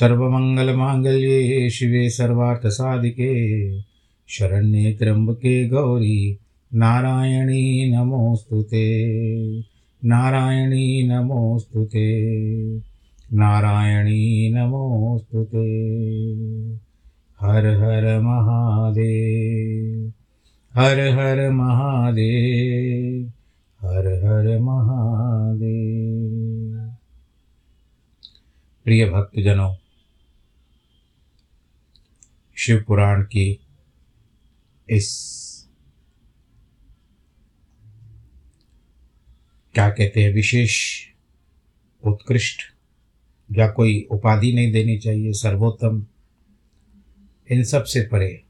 सर्वमङ्गलमाङ्गल्ये शिवे सर्वार्थसाधिके शरण्ये त्र्यम्बके गौरी, नारायणी नमोऽस्तु ते। नारायणी नमोऽस्तु ते। नारायणी नमोऽस्तु ते। हर हर महादेव। हर हर महादेव। हर हर महादेव। प्रिय भक्तजनों शिव पुराण की इस क्या कहते हैं, विशेष उत्कृष्ट या कोई उपाधि नहीं देनी चाहिए, सर्वोत्तम, इन सबसे परे,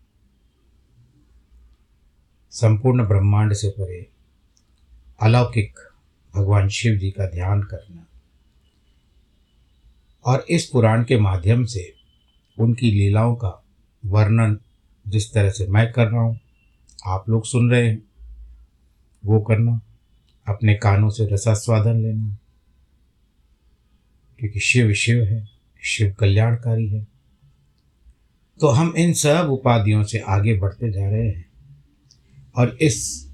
संपूर्ण ब्रह्मांड से परे, अलौकिक भगवान शिव जी का ध्यान करना। और इस पुराण के माध्यम से उनकी लीलाओं का वर्णन जिस तरह से मैं कर रहा हूँ, आप लोग सुन रहे हैं, वो करना, अपने कानों से रसास्वादन लेना। क्योंकि शिव शिव है, शिव कल्याणकारी है। तो हम इन सब उपाधियों से आगे बढ़ते जा रहे हैं। और इस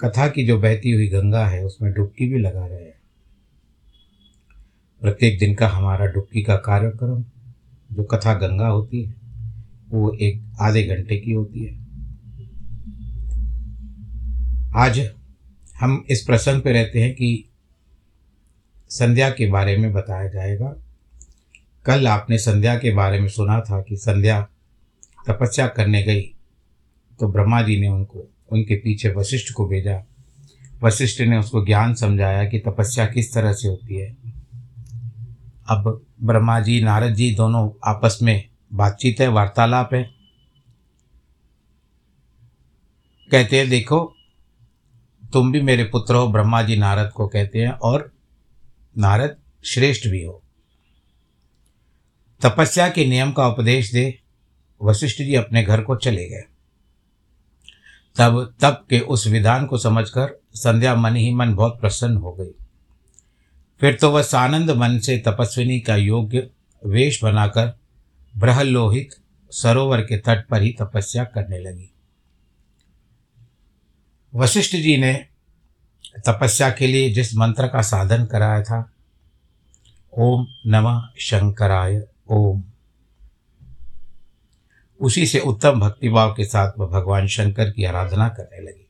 कथा की जो बहती हुई गंगा है, उसमें डुबकी भी लगा रहे हैं। प्रत्येक दिन का हमारा डुबकी का कार्यक्रम, जो कथा गंगा होती है वो एक आधे घंटे की होती है। आज हम इस प्रसंग पे रहते हैं कि संध्या के बारे में बताया जाएगा। कल आपने संध्या के बारे में सुना था कि संध्या तपस्या करने गई तो ब्रह्मा जी ने उनको, उनके पीछे वशिष्ठ को भेजा। वशिष्ठ ने उसको ज्ञान समझाया कि तपस्या किस तरह से होती है। अब ब्रह्मा जी नारद जी दोनों आपस में बातचीत है, वार्तालाप है। कहते हैं, देखो, तुम भी मेरे पुत्र हो, ब्रह्मा जी नारद को कहते हैं, और नारद श्रेष्ठ भी हो। तपस्या के नियम का उपदेश दे, वशिष्ठ जी अपने घर को चले गए। तब तब के उस विधान को समझकर संध्या मन ही मन बहुत प्रसन्न हो गई। फिर तो वह सानंद मन से तपस्विनी का योग्य वेश बनाकर ब्रहलोहित सरोवर के तट पर ही तपस्या करने लगी। वशिष्ठ जी ने तपस्या के लिए जिस मंत्र का साधन कराया था, ओम नमः शंकराय, ओम। उसी से उत्तम भक्तिभाव के साथ वह भगवान शंकर की आराधना करने लगी।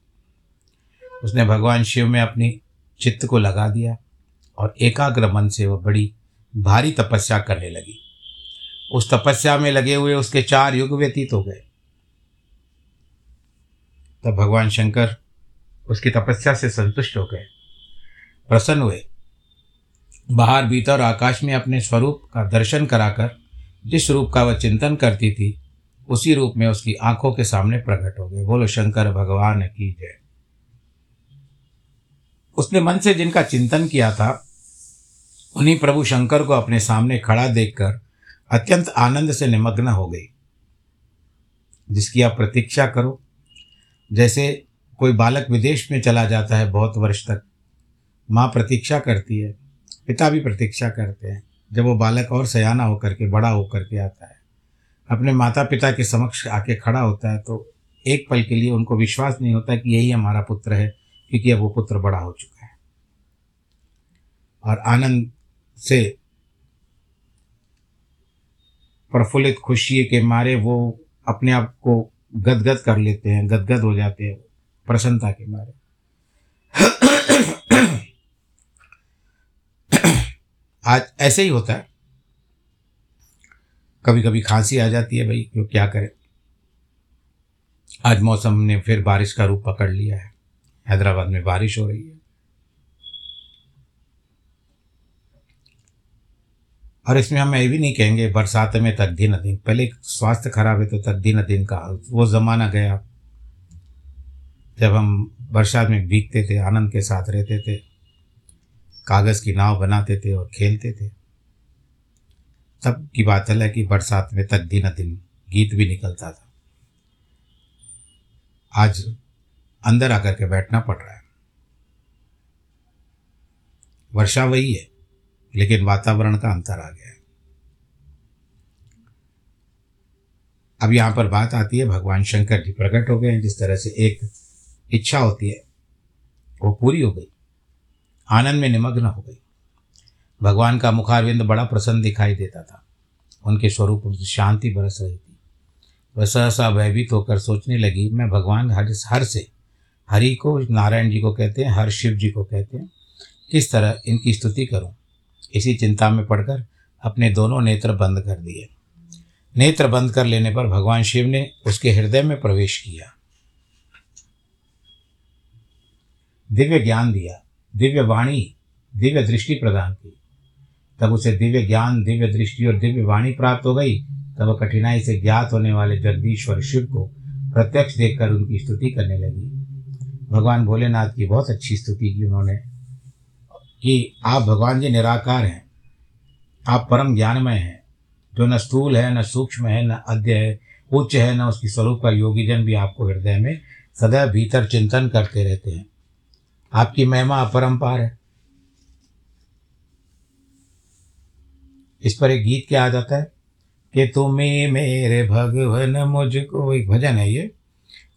उसने भगवान शिव में अपनी चित्त को लगा दिया और एकाग्र मन से वह बड़ी भारी तपस्या करने लगी। उस तपस्या में लगे हुए उसके चार युग व्यतीत हो गए। तब भगवान शंकर उसकी तपस्या से संतुष्ट हो गए। प्रसन्न हुए। बाहर भीतर आकाश में अपने स्वरूप का दर्शन कराकर जिस रूप का वह चिंतन करती थी, उसी रूप में उसकी आँखों के सामने प्रकट हो गए। बोलो, शंकर, भगवान की जय। उसने मन से जिनका चिंतन किया था, उन्हीं प्रभु शंकर को अपने सामने खड़ा देखकर अत्यंत आनंद से निमग्न हो गई। जिसकी आप प्रतीक्षा करो। जैसे कोई बालक विदेश में चला जाता है बहुत वर्ष तक, माँ प्रतीक्षा करती है, पिता भी प्रतीक्षा करते हैं। जब वो बालक और सयाना होकर के, बड़ा होकर के आता है, अपने माता पिता के समक्ष आके खड़ा होता है तो एक पल के लिए उनको विश्वास नहीं होता कि यही हमारा पुत्र है, क्योंकि अब वो पुत्र बड़ा हो चुका है। और आनंद से प्रफुल्लित खुशी के मारे वो अपने आप को गदगद कर लेते हैं, गदगद हो जाते हैं, प्रसन्नता के मारे। आज ऐसे ही होता है। कभी कभी खांसी आ जाती है भाई, क्यों, क्या करें? आज मौसम ने फिर बारिश का रूप पकड़ लिया है। हैदराबाद में बारिश हो रही है। और इसमें हम ये भी नहीं कहेंगे, बरसात में तक दिन दिन पहले स्वास्थ्य खराब है तो तक दिन दिन का, वो ज़माना गया। जब हम बरसात में भीगते थे, आनंद के साथ रहते थे, कागज़ की नाव बनाते थे और खेलते थे, तब की बात है कि बरसात में तक दिन दिन गीत भी निकलता था। आज अंदर आकर के बैठना पड़ रहा है। वर्षा वही है। लेकिन वातावरण का अंतर आ गया अब यहाँ पर बात आती है, भगवान शंकर जी प्रकट हो गए हैं, जिस तरह से एक इच्छा होती है, वो पूरी हो गई। आनंद में निमग्न हो गई। भगवान का मुखारविंद बड़ा प्रसन्न दिखाई देता था। उनके स्वरूप शांति बरस रही थी। वह सहसा भयभीत होकर सोचने लगी, मैं भगवान हर हर से, हरि को, नारायण जी को कहते हैं, हर शिव जी को कहते हैं, किस तरह इनकी स्तुति करूँ? इसी चिंता में पड़कर अपने दोनों नेत्र बंद कर दिए। नेत्र बंद कर लेने पर भगवान शिव ने उसके हृदय में प्रवेश किया। दिव्य ज्ञान दिया, दिव्य वाणी, दिव्य दृष्टि प्रदान की। तब उसे दिव्य ज्ञान, दिव्य दृष्टि और दिव्य वाणी प्राप्त हो गई। तब कठिनाई से ज्ञात होने वाले जगदीश्वर शिव को प्रत्यक्ष देखकर उनकी स्तुति करने लगी। भगवान भोलेनाथ की बहुत अच्छी स्तुति की उन्होंने। कि आप भगवान जी निराकार हैं। आप परम ज्ञानमय हैं। जो न स्थूल है, न सूक्ष्म है, न अद्य है, उच्च है, न उसकी स्वरूप का योगी जन भी आपको हृदय में सदैव भीतर चिंतन करते रहते हैं। आपकी महिमा अपरंपार है। इस पर एक गीत क्या आ जाता है? कि तुम्हें मेरे भगवन मुझको, एक भजन है ये।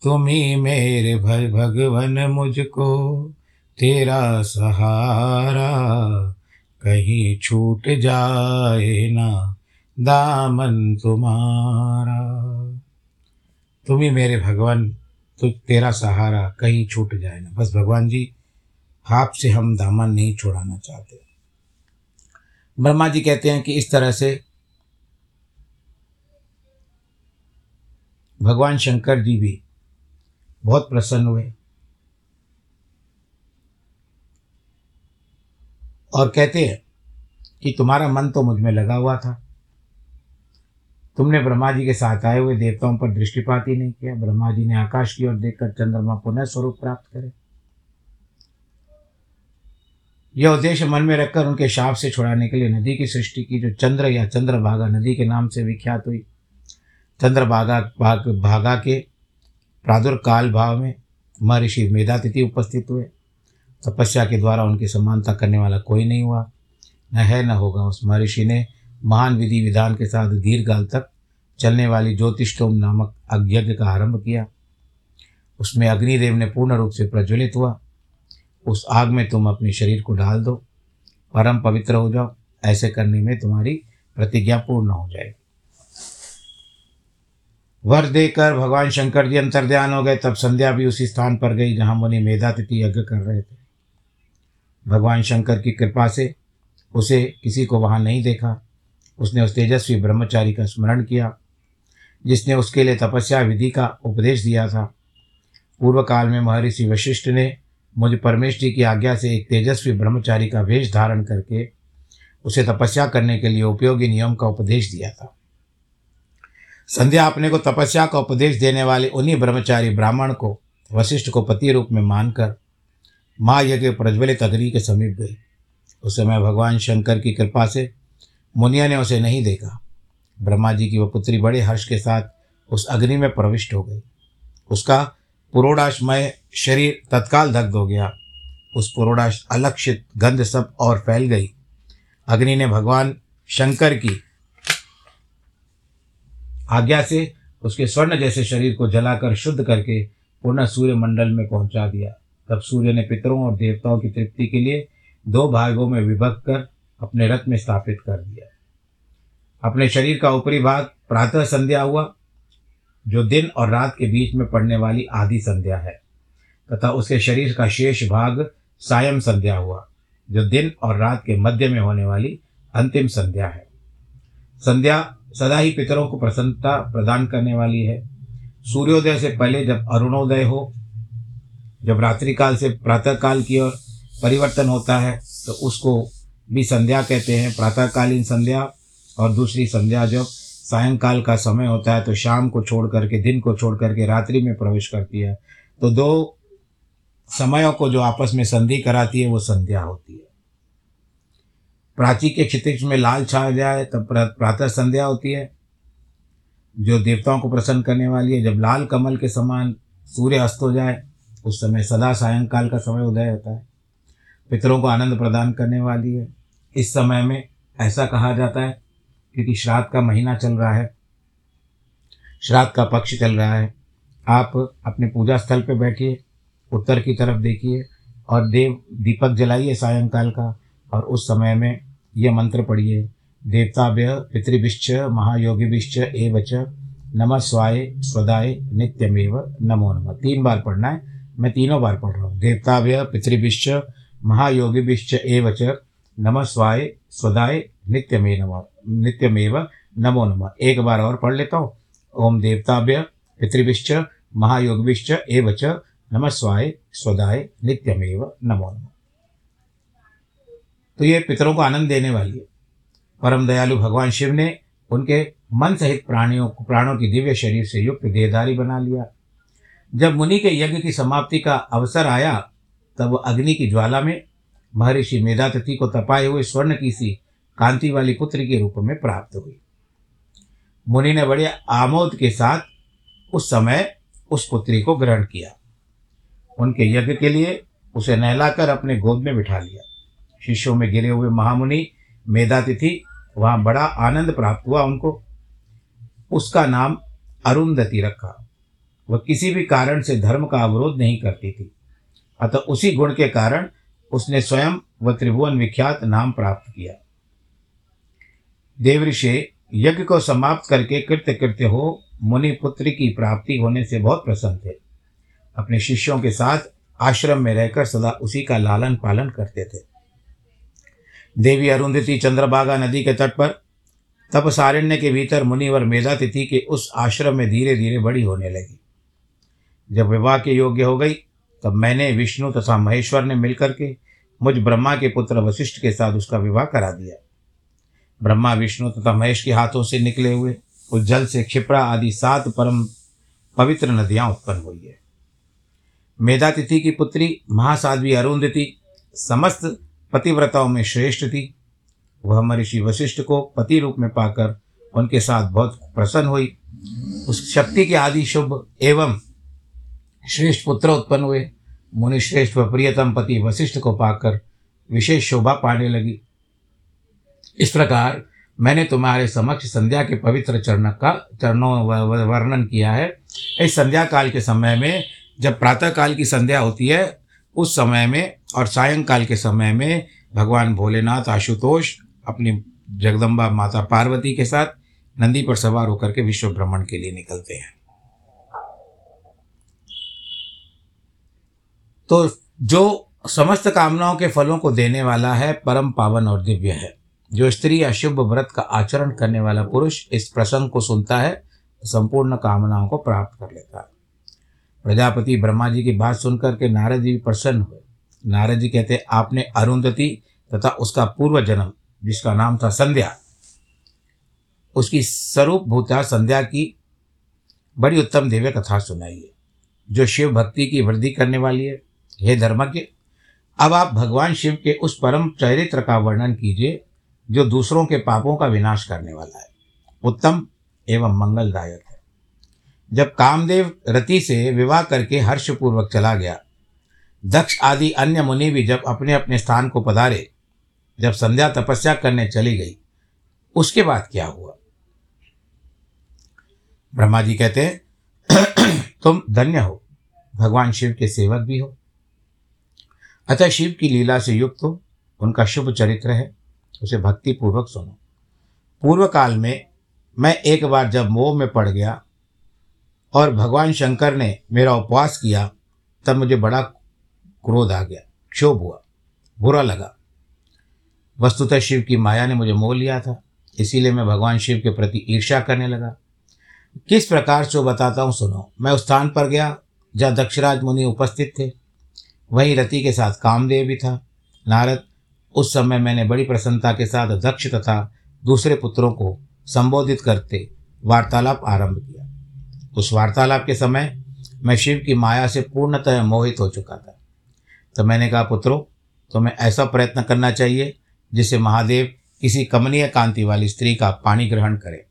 तुम्हें मेरे भगवन मुझको तेरा सहारा कहीं छूट जाए ना, दामन तुम्हारा। तुम ही मेरे भगवान तो तेरा सहारा कहीं छूट जाए ना। बस भगवान जी आपसे हम दामन नहीं छोड़ाना चाहते। ब्रह्मा जी कहते हैं कि इस तरह से भगवान शंकर जी भी बहुत प्रसन्न हुए। और कहते हैं कि तुम्हारा मन तो मुझमें लगा हुआ था। तुमने ब्रह्मा जी के साथ आए हुए देवताओं पर दृष्टिपात ही नहीं किया। ब्रह्मा जी ने आकाश की ओर देखकर चंद्रमा पुनः स्वरूप प्राप्त करे। यह उद्देश्य मन में रखकर उनके शाप से छुड़ाने के लिए नदी की सृष्टि की, जो चंद्र या चंद्रभागा नदी के नाम से विख्यात हुई। चंद्रभागा भाग भागा के प्रादुर्काल भाव में महर्षि मेधातिथि उपस्थित हुए। तपस्या के द्वारा उनकी समानता करने वाला कोई नहीं हुआ। न है न होगा। उस महर्षि ने महान विधि विधान के साथ दीर्घकाल तक चलने वाली ज्योतिषोम नामक यज्ञ का आरंभ किया। उसमें अग्निदेव ने पूर्ण रूप से प्रज्वलित हुआ। उस आग में तुम अपने शरीर को डाल दो। परम पवित्र हो जाओ। ऐसे करने में तुम्हारी प्रतिज्ञा पूर्ण हो जाएगी। वर देकर भगवान शंकर जी अंतर्ध्यान हो गए। तब संध्या भी उसी स्थान पर गई जहाँ मुनि मेधातिथि यज्ञ कर रहे थे। भगवान शंकर की कृपा से उसे किसी को वहाँ नहीं देखा। उसने उस तेजस्वी ब्रह्मचारी का स्मरण किया, जिसने उसके लिए तपस्या विधि का उपदेश दिया था। पूर्व काल में महर्षि वशिष्ठ ने मुझे जी की आज्ञा से एक तेजस्वी ब्रह्मचारी का वेश धारण करके उसे तपस्या करने के लिए उपयोगी नियम का उपदेश दिया था। संध्या अपने को तपस्या का उपदेश देने वाले उन्हीं ब्रह्मचारी ब्राह्मण को, वशिष्ठ को पति रूप में मानकर माँ यज्ञ प्रज्वलित अग्नि के समीप गई। उस समय भगवान शंकर की कृपा से मुनिया ने उसे नहीं देखा। ब्रह्मा जी की वह पुत्री बड़े हर्ष के साथ उस अग्नि में प्रविष्ट हो गई। उसका पुरोडाशमय शरीर तत्काल दग्ध हो गया। उस पुरोडाश अलक्षित गंध सब और फैल गई। अग्नि ने भगवान शंकर की आज्ञा से उसके स्वर्ण जैसे शरीर को जलाकर शुद्ध करके पुनः सूर्य मंडल में पहुँचा दिया। तब सूर्य ने पितरों और देवताओं की तृप्ति के लिए दो भागों में विभक्त कर अपने रथ में स्थापित कर दिया। अपने शरीर का ऊपरी भाग प्रातः संध्या हुआ, जो दिन और रात के बीच में पड़ने वाली आधी संध्या है, तथा उसके शरीर का शेष भाग सायं संध्या हुआ, जो दिन और रात के मध्य में होने वाली अंतिम संध्या है। संध्या सदा ही पितरों को प्रसन्नता प्रदान करने वाली है। सूर्योदय से पहले जब अरुणोदय हो जब रात्रि काल से प्रातः काल की ओर परिवर्तन होता है तो उसको भी संध्या कहते हैं। प्रातःकालीन संध्या और दूसरी संध्या जब सायंकाल का समय होता है तो शाम को छोड़ करके, दिन को छोड़ करके रात्रि में प्रवेश करती है। तो दो समयों को जो आपस में संधि कराती है, वो संध्या होती है। प्राची के क्षितिज में लाल छा जाए, तब प्रातः संध्या होती है, जो देवताओं को प्रसन्न करने वाली है। जब लाल कमल के समान सूर्य अस्त हो जाए उस समय सदा सायंकाल का समय उदय होता है। पितरों को आनंद प्रदान करने वाली है। इस समय में ऐसा कहा जाता है, क्योंकि श्राद्ध का महीना चल रहा है। श्राद्ध का पक्ष चल रहा है। आप अपने पूजा स्थल पर बैठिए, उत्तर की तरफ़ देखिए और देव, दीपक जलाइए सायंकाल का और उस समय में यह मंत्र पढ़िए। देवताभ्य पितृभिश्च महायोगिभिश्च एवच नम स्वाय स्वदाय नित्यमेव नमो नमः। तीन बार पढ़ना है। मैं तीनों बार पढ़ रहा हूँ। देवताव्य पितृभिश्च, महायोगिभिश्च एवच, नम स्वाय, स्वदाय, नित्यमे नम, नित्यमेव नमो नम। एक बार और पढ़ लेता हूँ। ओम देवताभ्य, पितृभिश्च, महायोगिभिश्च एवच, नम स्वाय, स्वदाय, नित्यमेव नमो नम। तो ये पितरों को आनंद देने वाली है। परम दयालु भगवान शिव ने उनके मन सहित प्राणियों को प्राणों की दिव्य शरीर से युक्त देहधारी बना लिया। जब मुनि के यज्ञ की समाप्ति का अवसर आया, तब अग्नि की ज्वाला में महर्षि मेधातिथि को तपाए हुए स्वर्ण की सी कांति वाली पुत्र के रूप में प्राप्त हुई। मुनि ने बड़े आमोद के साथ उस समय उस पुत्री को ग्रहण किया। उनके यज्ञ के लिए उसे नहलाकर अपने गोद में बिठा लिया। शिष्यों में गिरे हुए महामुनि, मेधातिथि, वहाँ बड़ा आनंद प्राप्त हुआ उनको। उसका नाम अरुंधति रखा। वह किसी भी कारण से धर्म का अवरोध नहीं करती थी। अतः उसी गुण के कारण उसने स्वयं व त्रिभुवन विख्यात नाम प्राप्त किया। देवऋषि, यज्ञ को समाप्त करके कृत्य कृत्य हो मुनि पुत्र की प्राप्ति होने से बहुत प्रसन्न थे। अपने शिष्यों के साथ आश्रम में रहकर सदा उसी का लालन पालन करते थे। देवी अरुंधति चंद्रभागा नदी के तट पर तप सारण्य के भीतर मुनिवर मेधातिथि के उस आश्रम में धीरे धीरे बड़ी होने लगी। जब विवाह के योग्य हो गई, तब मैंने विष्णु तथा महेश्वर ने मिलकर के मुझ ब्रह्मा के पुत्र वशिष्ठ के साथ उसका विवाह करा दिया। ब्रह्मा विष्णु तथा महेश के हाथों से निकले हुए उस जल से क्षिप्रा आदि सात परम पवित्र नदियाँ उत्पन्न हुई है। मेधातिथि की पुत्री महासाध्वी अरुंधति समस्त पतिव्रताओं में श्रेष्ठ थी। वह महर्षि वशिष्ठ को पति रूप में पाकर उनके साथ बहुत प्रसन्न हुई। उस शक्ति के आदि शुभ एवं श्रेष्ठ पुत्र उत्पन्न हुए। मुनिश्रेष्ठ व प्रियतम पति वशिष्ठ को पाकर विशेष शोभा पाने लगी। इस प्रकार मैंने तुम्हारे समक्ष संध्या के पवित्र चरण का चरणों वर्णन किया है। इस संध्या काल के समय में जब प्रातः काल की संध्या होती है, उस समय में और सायंकाल के समय में भगवान भोलेनाथ, आशुतोष, अपनी जगदम्बा माता पार्वती के साथ नंदी पर सवार होकर के विश्व भ्रमण के लिए निकलते हैं। तो जो समस्त कामनाओं के फलों को देने वाला है, परम पावन और दिव्य है। जो स्त्री अशुभ व्रत का आचरण करने वाला पुरुष इस प्रसंग को सुनता है, संपूर्ण कामनाओं को प्राप्त कर लेता है। प्रजापति ब्रह्मा जी की बात सुनकर के नारद जी प्रसन्न हुए। नारद जी कहते, आपने अरुंधति तथा उसका पूर्व जन्म, जिसका नाम था संध्या, उसकी स्वरूप भूता संध्या की बड़ी उत्तम दिव्य कथा सुनाई है, जो शिव भक्ति की वृद्धि करने वाली है। हे धर्मज्ञ अब आप भगवान शिव के उस परम चरित्र का वर्णन कीजिए, जो दूसरों के पापों का विनाश करने वाला है। उत्तम एवं मंगलदायक है। जब कामदेव रति से विवाह करके हर्षपूर्वक चला गया, दक्ष आदि अन्य मुनि भी जब अपने अपने स्थान को पधारे, जब संध्या तपस्या करने चली गई, उसके बाद क्या हुआ? ब्रह्मा जी कहते हैं, तुम धन्य हो, भगवान शिव के सेवक भी हो। अतः शिव की लीला से युक्त हो, उनका शुभ चरित्र है, उसे भक्ति पूर्वक सुनो। पूर्व काल में मैं एक बार जब मोह में पड़ गया और भगवान शंकर ने मेरा उपवास किया, तब मुझे बड़ा क्रोध आ गया, क्षोभ हुआ, बुरा लगा। वस्तुतः शिव की माया ने मुझे मोह लिया था, इसीलिए मैं भगवान शिव के प्रति ईर्ष्या करने लगा। किस प्रकार से बताता हूँ सुनो। मैं उस स्थान पर गया, जहाँ दक्षराज मुनि उपस्थित थे। वहीं रति के साथ कामदेव भी था। नारद, उस समय मैंने बड़ी प्रसन्नता के साथ दक्ष तथा दूसरे पुत्रों को संबोधित करते वार्तालाप आरंभ किया। उस वार्तालाप के समय मैं शिव की माया से पूर्णतः मोहित हो चुका था। तो मैंने कहा, पुत्रों, तुम्हें ऐसा प्रयत्न करना चाहिए जिससे महादेव किसी कमनीय कांति वाली स्त्री का पानी ग्रहण करे।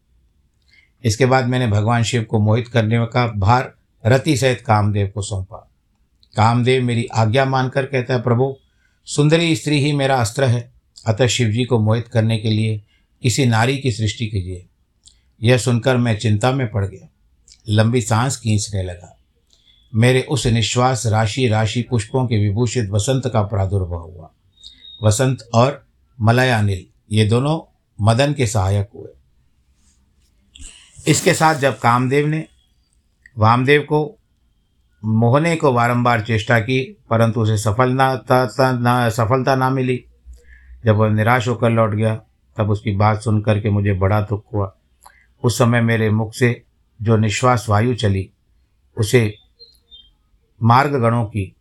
इसके बाद मैंने भगवान शिव को मोहित करने का भार रति सहित कामदेव को सौंपा। कामदेव मेरी आज्ञा मानकर कहता है, प्रभु, सुंदरी स्त्री ही मेरा अस्त्र है। अतः शिव जी को मोहित करने के लिए किसी नारी की सृष्टि कीजिए। यह सुनकर मैं चिंता में पड़ गया। लंबी सांस खींचने लगा। मेरे उस निश्वास राशि राशि पुष्पों के विभूषित वसंत का प्रादुर्भाव हुआ। वसंत और मलयानिल, ये दोनों मदन के सहायक हुए। इसके साथ जब कामदेव ने वामदेव को मोहने को बारंबार चेष्टा की, परंतु उसे सफल ना ना, सफलता ना मिली। जब वह निराश होकर लौट गया, तब उसकी बात सुन कर के मुझे बड़ा दुख हुआ। उस समय मेरे मुख से जो निश्वास वायु चली, उसे मार्ग गणों की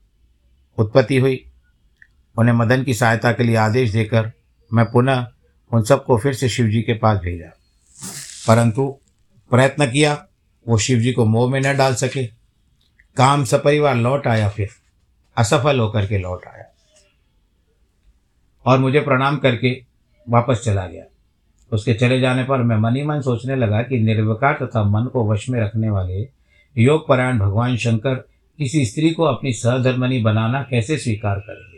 उत्पत्ति हुई। उन्हें मदन की सहायता के लिए आदेश देकर मैं पुनः उन सबको फिर से शिव जी के पास भेजा। परंतु प्रयत्न किया, वो शिव जी को मोह में न डाल सके। काम सपरिवार लौट आया फिर, असफल होकर के लौट आया। और मुझे प्रणाम करके वापस चला गया। उसके चले जाने पर मैं मन ही मन सोचने लगा कि निर्विकार तथा मन को वश में रखने वाले योग परायण भगवान शंकर किसी स्त्री को अपनी सहधर्मनी बनाना कैसे स्वीकार करेंगे?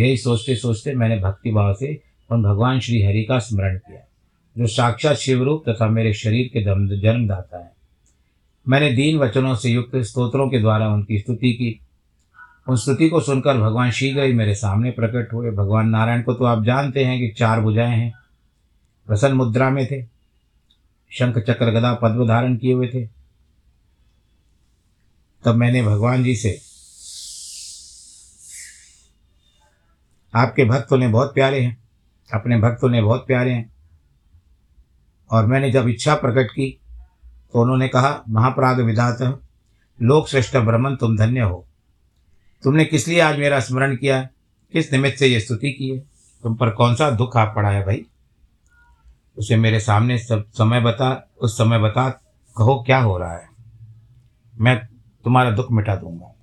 यही सोचते सोचते मैंने भक्तिभाव से उन भगवान श्री हरि का स्मरण किया, जो साक्षात शिवरूप तथा मेरे शरीर के जन्मदाता है। मैंने दीन वचनों से युक्त स्तोत्रों के द्वारा उनकी स्तुति की। उन स्तुति को सुनकर भगवान शीघ्र ही मेरे सामने प्रकट हुए। भगवान नारायण को तो आप जानते हैं कि चार भुजाएँ हैं। प्रसन्न मुद्रा में थे। शंख चक्र गदा पद्म धारण किए हुए थे। तब मैंने भगवान जी से आपके भक्त उन्हें बहुत प्यारे हैं। अपने भक्त उन्हें बहुत प्यारे हैं। और मैंने जब इच्छा प्रकट की तो उन्होंने कहा, महाप्राग विधात लोक श्रेष्ठ ब्रह्मन, तुम धन्य हो। तुमने किस लिए आज मेरा स्मरण किया? किस निमित्त से ये स्तुति की है? तुम पर कौन सा दुख आप पड़ा है भाई? उसे मेरे सामने सब समय बता, उस समय बता, कहो, क्या हो रहा है? मैं तुम्हारा दुख मिटा दूँगा।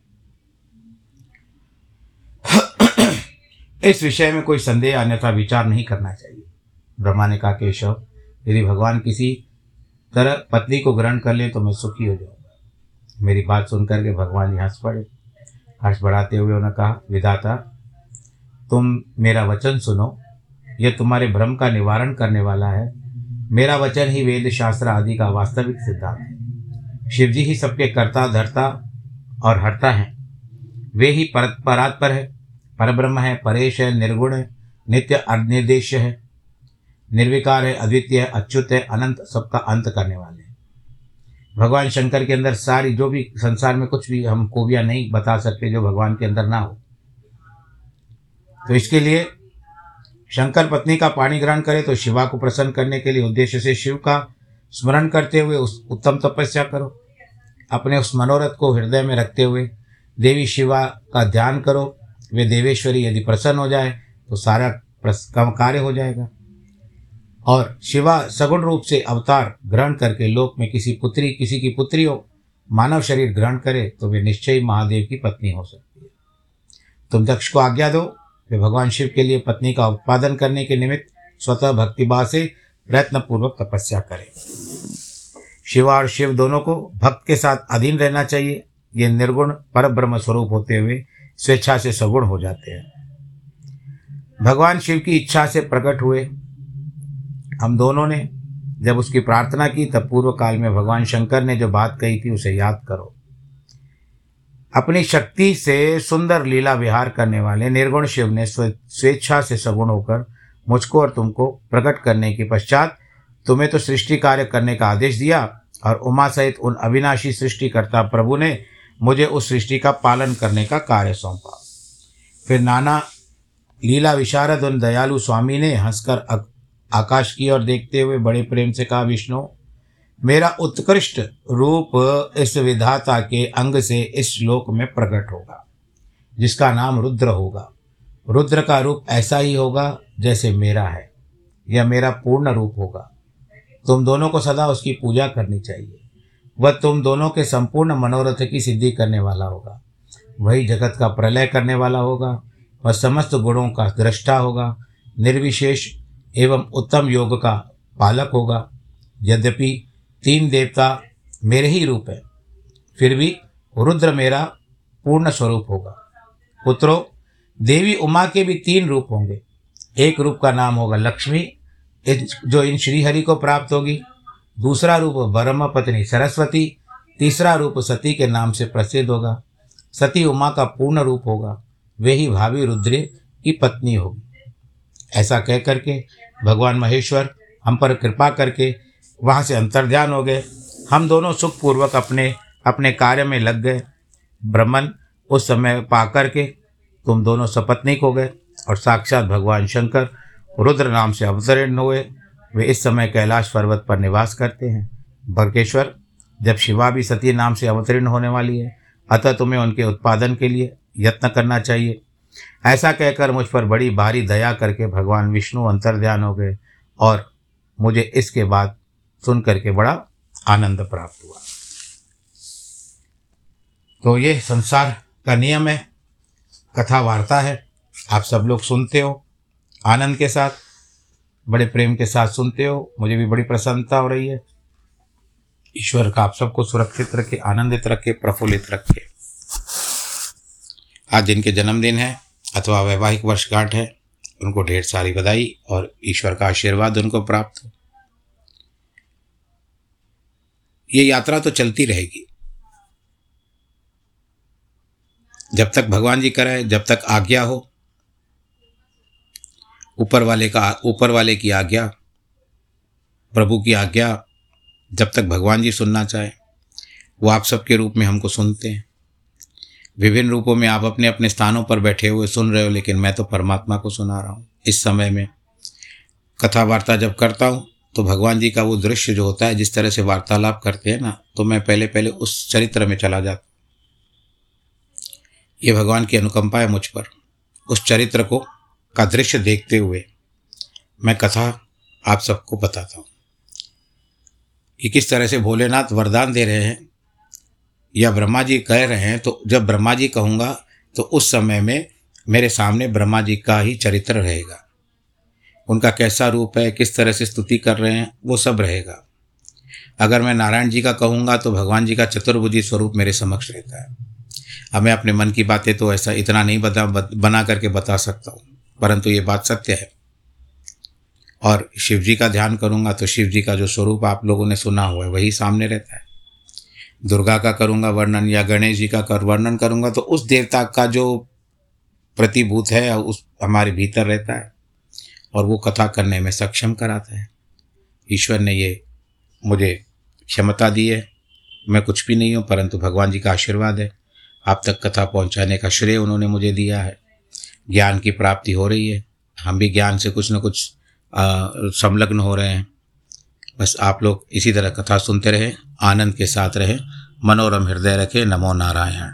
इस विषय में कोई संदेह, अन्यथा विचार नहीं करना चाहिए। ब्रह्मा ने कहा, केशव, यदि भगवान किसी तरह पत्नी को ग्रहण कर ले तो मैं सुखी हो जाऊँगा। मेरी बात सुनकर के भगवान जी हंस पड़े। हर्ष बढ़ाते हुए उन्होंने कहा, विधाता, तुम मेरा वचन सुनो। यह तुम्हारे भ्रम का निवारण करने वाला है। मेरा वचन ही वेद शास्त्र आदि का वास्तविक सिद्धांत है। शिव जी ही सबके कर्ता, धरता और हरता हैं। वे ही पर, परात्पर है। परब्रह्म है, परेश है, निर्गुण है, नित्य अनिर्देश्य है। निर्विकार है अद्वितीय है अच्युत है अनंत, सबका अंत करने वाले हैं। भगवान शंकर के अंदर सारी जो भी संसार में कुछ भी हम खूबियाँ नहीं बता सकते, जो भगवान के अंदर ना हो। तो इसके लिए शंकर पत्नी का पाणी ग्रहण करे तो शिवा को प्रसन्न करने के लिए उद्देश्य से शिव का स्मरण करते हुए उस उत्तम तपस्या करो। अपने उस मनोरथ को हृदय में रखते हुए देवी शिवा का ध्यान करो। वे देवेश्वरी यदि प्रसन्न हो जाए तो सारा कार्य हो जाएगा। और शिवा सगुण रूप से अवतार ग्रहण करके लोक में किसी पुत्री, किसी की पुत्री हो मानव शरीर ग्रहण करे तो वे निश्चय महादेव की पत्नी हो सकती है। तुम दक्ष को आज्ञा दो, वे भगवान शिव के लिए पत्नी का उत्पादन करने के निमित्त स्वतः भक्तिभाव से प्रयत्न पूर्वक तपस्या करें। शिवा और शिव दोनों को भक्त के साथ अधीन रहना चाहिए। ये निर्गुण पर ब्रह्म स्वरूप होते हुए स्वेच्छा से सगुण हो जाते हैं। भगवान शिव की इच्छा से प्रकट हुए हम दोनों ने जब उसकी प्रार्थना की, तब पूर्व काल में भगवान शंकर ने जो बात कही थी, उसे याद करो। अपनी शक्ति से सुंदर लीला विहार करने वाले निर्गुण शिव ने स्वेच्छा से सगुण होकर मुझको और तुमको प्रकट करने के पश्चात तुम्हें तो सृष्टि कार्य करने का आदेश दिया और उमा सहित उन अविनाशी सृष्टिकर्ता प्रभु ने मुझे उस सृष्टि का पालन करने का कार्य सौंपा। फिर नाना लीला विशारद उन दयालु स्वामी ने हंसकर आकाश की ओर देखते हुए बड़े प्रेम से कहा, विष्णु, मेरा उत्कृष्ट रूप इस विधाता के अंग से इस श्लोक में प्रकट होगा, जिसका नाम रुद्र होगा। रुद्र का रूप ऐसा ही होगा जैसे मेरा है यह मेरा पूर्ण रूप होगा। तुम दोनों को सदा उसकी पूजा करनी चाहिए। वह तुम दोनों के संपूर्ण मनोरथ की सिद्धि करने वाला होगा। वही जगत का प्रलय करने वाला होगा। वह समस्त गुणों का दृष्टा होगा। निर्विशेष एवं उत्तम योग का पालक होगा। यद्यपि तीन देवता मेरे ही रूप है, फिर भी रुद्र मेरा पूर्ण स्वरूप होगा। पुत्रों, देवी उमा के भी तीन रूप होंगे। एक रूप का नाम होगा लक्ष्मी जो इन श्रीहरि को प्राप्त होगी। दूसरा रूप ब्रह्म पत्नी सरस्वती, तीसरा रूप सती के नाम से प्रसिद्ध होगा। सती उमा का पूर्ण रूप होगा। वे ही भावी रुद्र की पत्नी होगी। ऐसा कह करके भगवान महेश्वर, हम पर कृपा करके वहाँ से अंतर्ध्यान हो गए। हम दोनों सुखपूर्वक अपने अपने कार्य में लग गए। ब्रह्मन उस समय पा कर के तुम दोनों सपत्निक हो गए और साक्षात भगवान शंकर रुद्र नाम से अवतरण हुए। वे इस समय कैलाश पर्वत पर निवास करते हैं। भरकेश्वर, जब शिवा भी सती नाम से अवतीर्ण होने वाली है, अतः तुम्हें उनके उत्पादन के लिए यत्न करना चाहिए। ऐसा कहकर मुझ पर बड़ी भारी दया करके भगवान विष्णु अंतर्ध्यान हो गए और मुझे इसके बाद सुन करके बड़ा आनंद प्राप्त हुआ। तो ये संसार का नियम है, कथा वार्ता है, आप सब लोग सुनते हो, आनंद के साथ, बड़े प्रेम के साथ सुनते हो, मुझे भी बड़ी प्रसन्नता हो रही है। ईश्वर का आप सबको सुरक्षित रखे, आनंदित रखे, प्रफुल्लित रखे। आज जिनके जन्मदिन है अथवा वैवाहिक वर्षगांठ है, उनको ढेर सारी बधाई और ईश्वर का आशीर्वाद उनको प्राप्त। हो ये यात्रा तो चलती रहेगी। जब तक भगवान जी कराए, जब तक आज्ञा हो, ऊपर वाले का, ऊपर वाले की आज्ञा, प्रभु की आज्ञा, जब तक भगवान जी सुनना चाहे, वो आप सबके रूप में हमको सुनते हैं। विभिन्न रूपों में आप अपने अपने स्थानों पर बैठे हुए सुन रहे हो, लेकिन मैं तो परमात्मा को सुना रहा हूँ इस समय में। कथा वार्ता जब करता हूँ तो भगवान जी का वो दृश्य जो होता है, जिस तरह से वार्तालाप करते हैं ना तो मैं पहले पहले उस चरित्र में चला जाता ये भगवान की अनुकंपा है मुझ पर। उस चरित्र को, का दृश्य देखते हुए मैं कथा आप सबको बताता हूँ। कि किस तरह से भोलेनाथ वरदान दे रहे हैं या ब्रह्मा जी कह रहे हैं तो जब ब्रह्मा जी कहूँगा तो उस समय में मेरे सामने ब्रह्मा जी का ही चरित्र रहेगा। उनका कैसा रूप है, किस तरह से स्तुति कर रहे हैं, वो सब रहेगा। अगर मैं नारायण जी का कहूँगा तो भगवान जी का चतुर्भुजी स्वरूप मेरे समक्ष रहता है। अब मैं अपने मन की बातें तो ऐसा इतना नहीं बता, बना करके बता सकता हूँ, परंतु ये बात सत्य है। और शिव जी का ध्यान करूँगा तो शिव जी का जो स्वरूप आप लोगों ने सुना हुआ है, वही सामने रहता है। दुर्गा का करूँगा वर्णन या गणेश जी का कर, वर्णन करूँगा तो उस देवता का जो प्रतिभूत है, उस हमारे भीतर रहता है और वो कथा करने में सक्षम कराता है। ईश्वर ने ये मुझे क्षमता दी है। मैं कुछ भी नहीं हूँ, परंतु भगवान जी का आशीर्वाद है। आप तक कथा पहुँचाने का श्रेय उन्होंने मुझे दिया है। ज्ञान की प्राप्ति हो रही है। हम भी ज्ञान से कुछ न कुछ संलग्न हो रहे हैं। बस आप लोग इसी तरह कथा सुनते रहें, आनंद के साथ रहें, मनोरम हृदय रखें, नमो नारायण।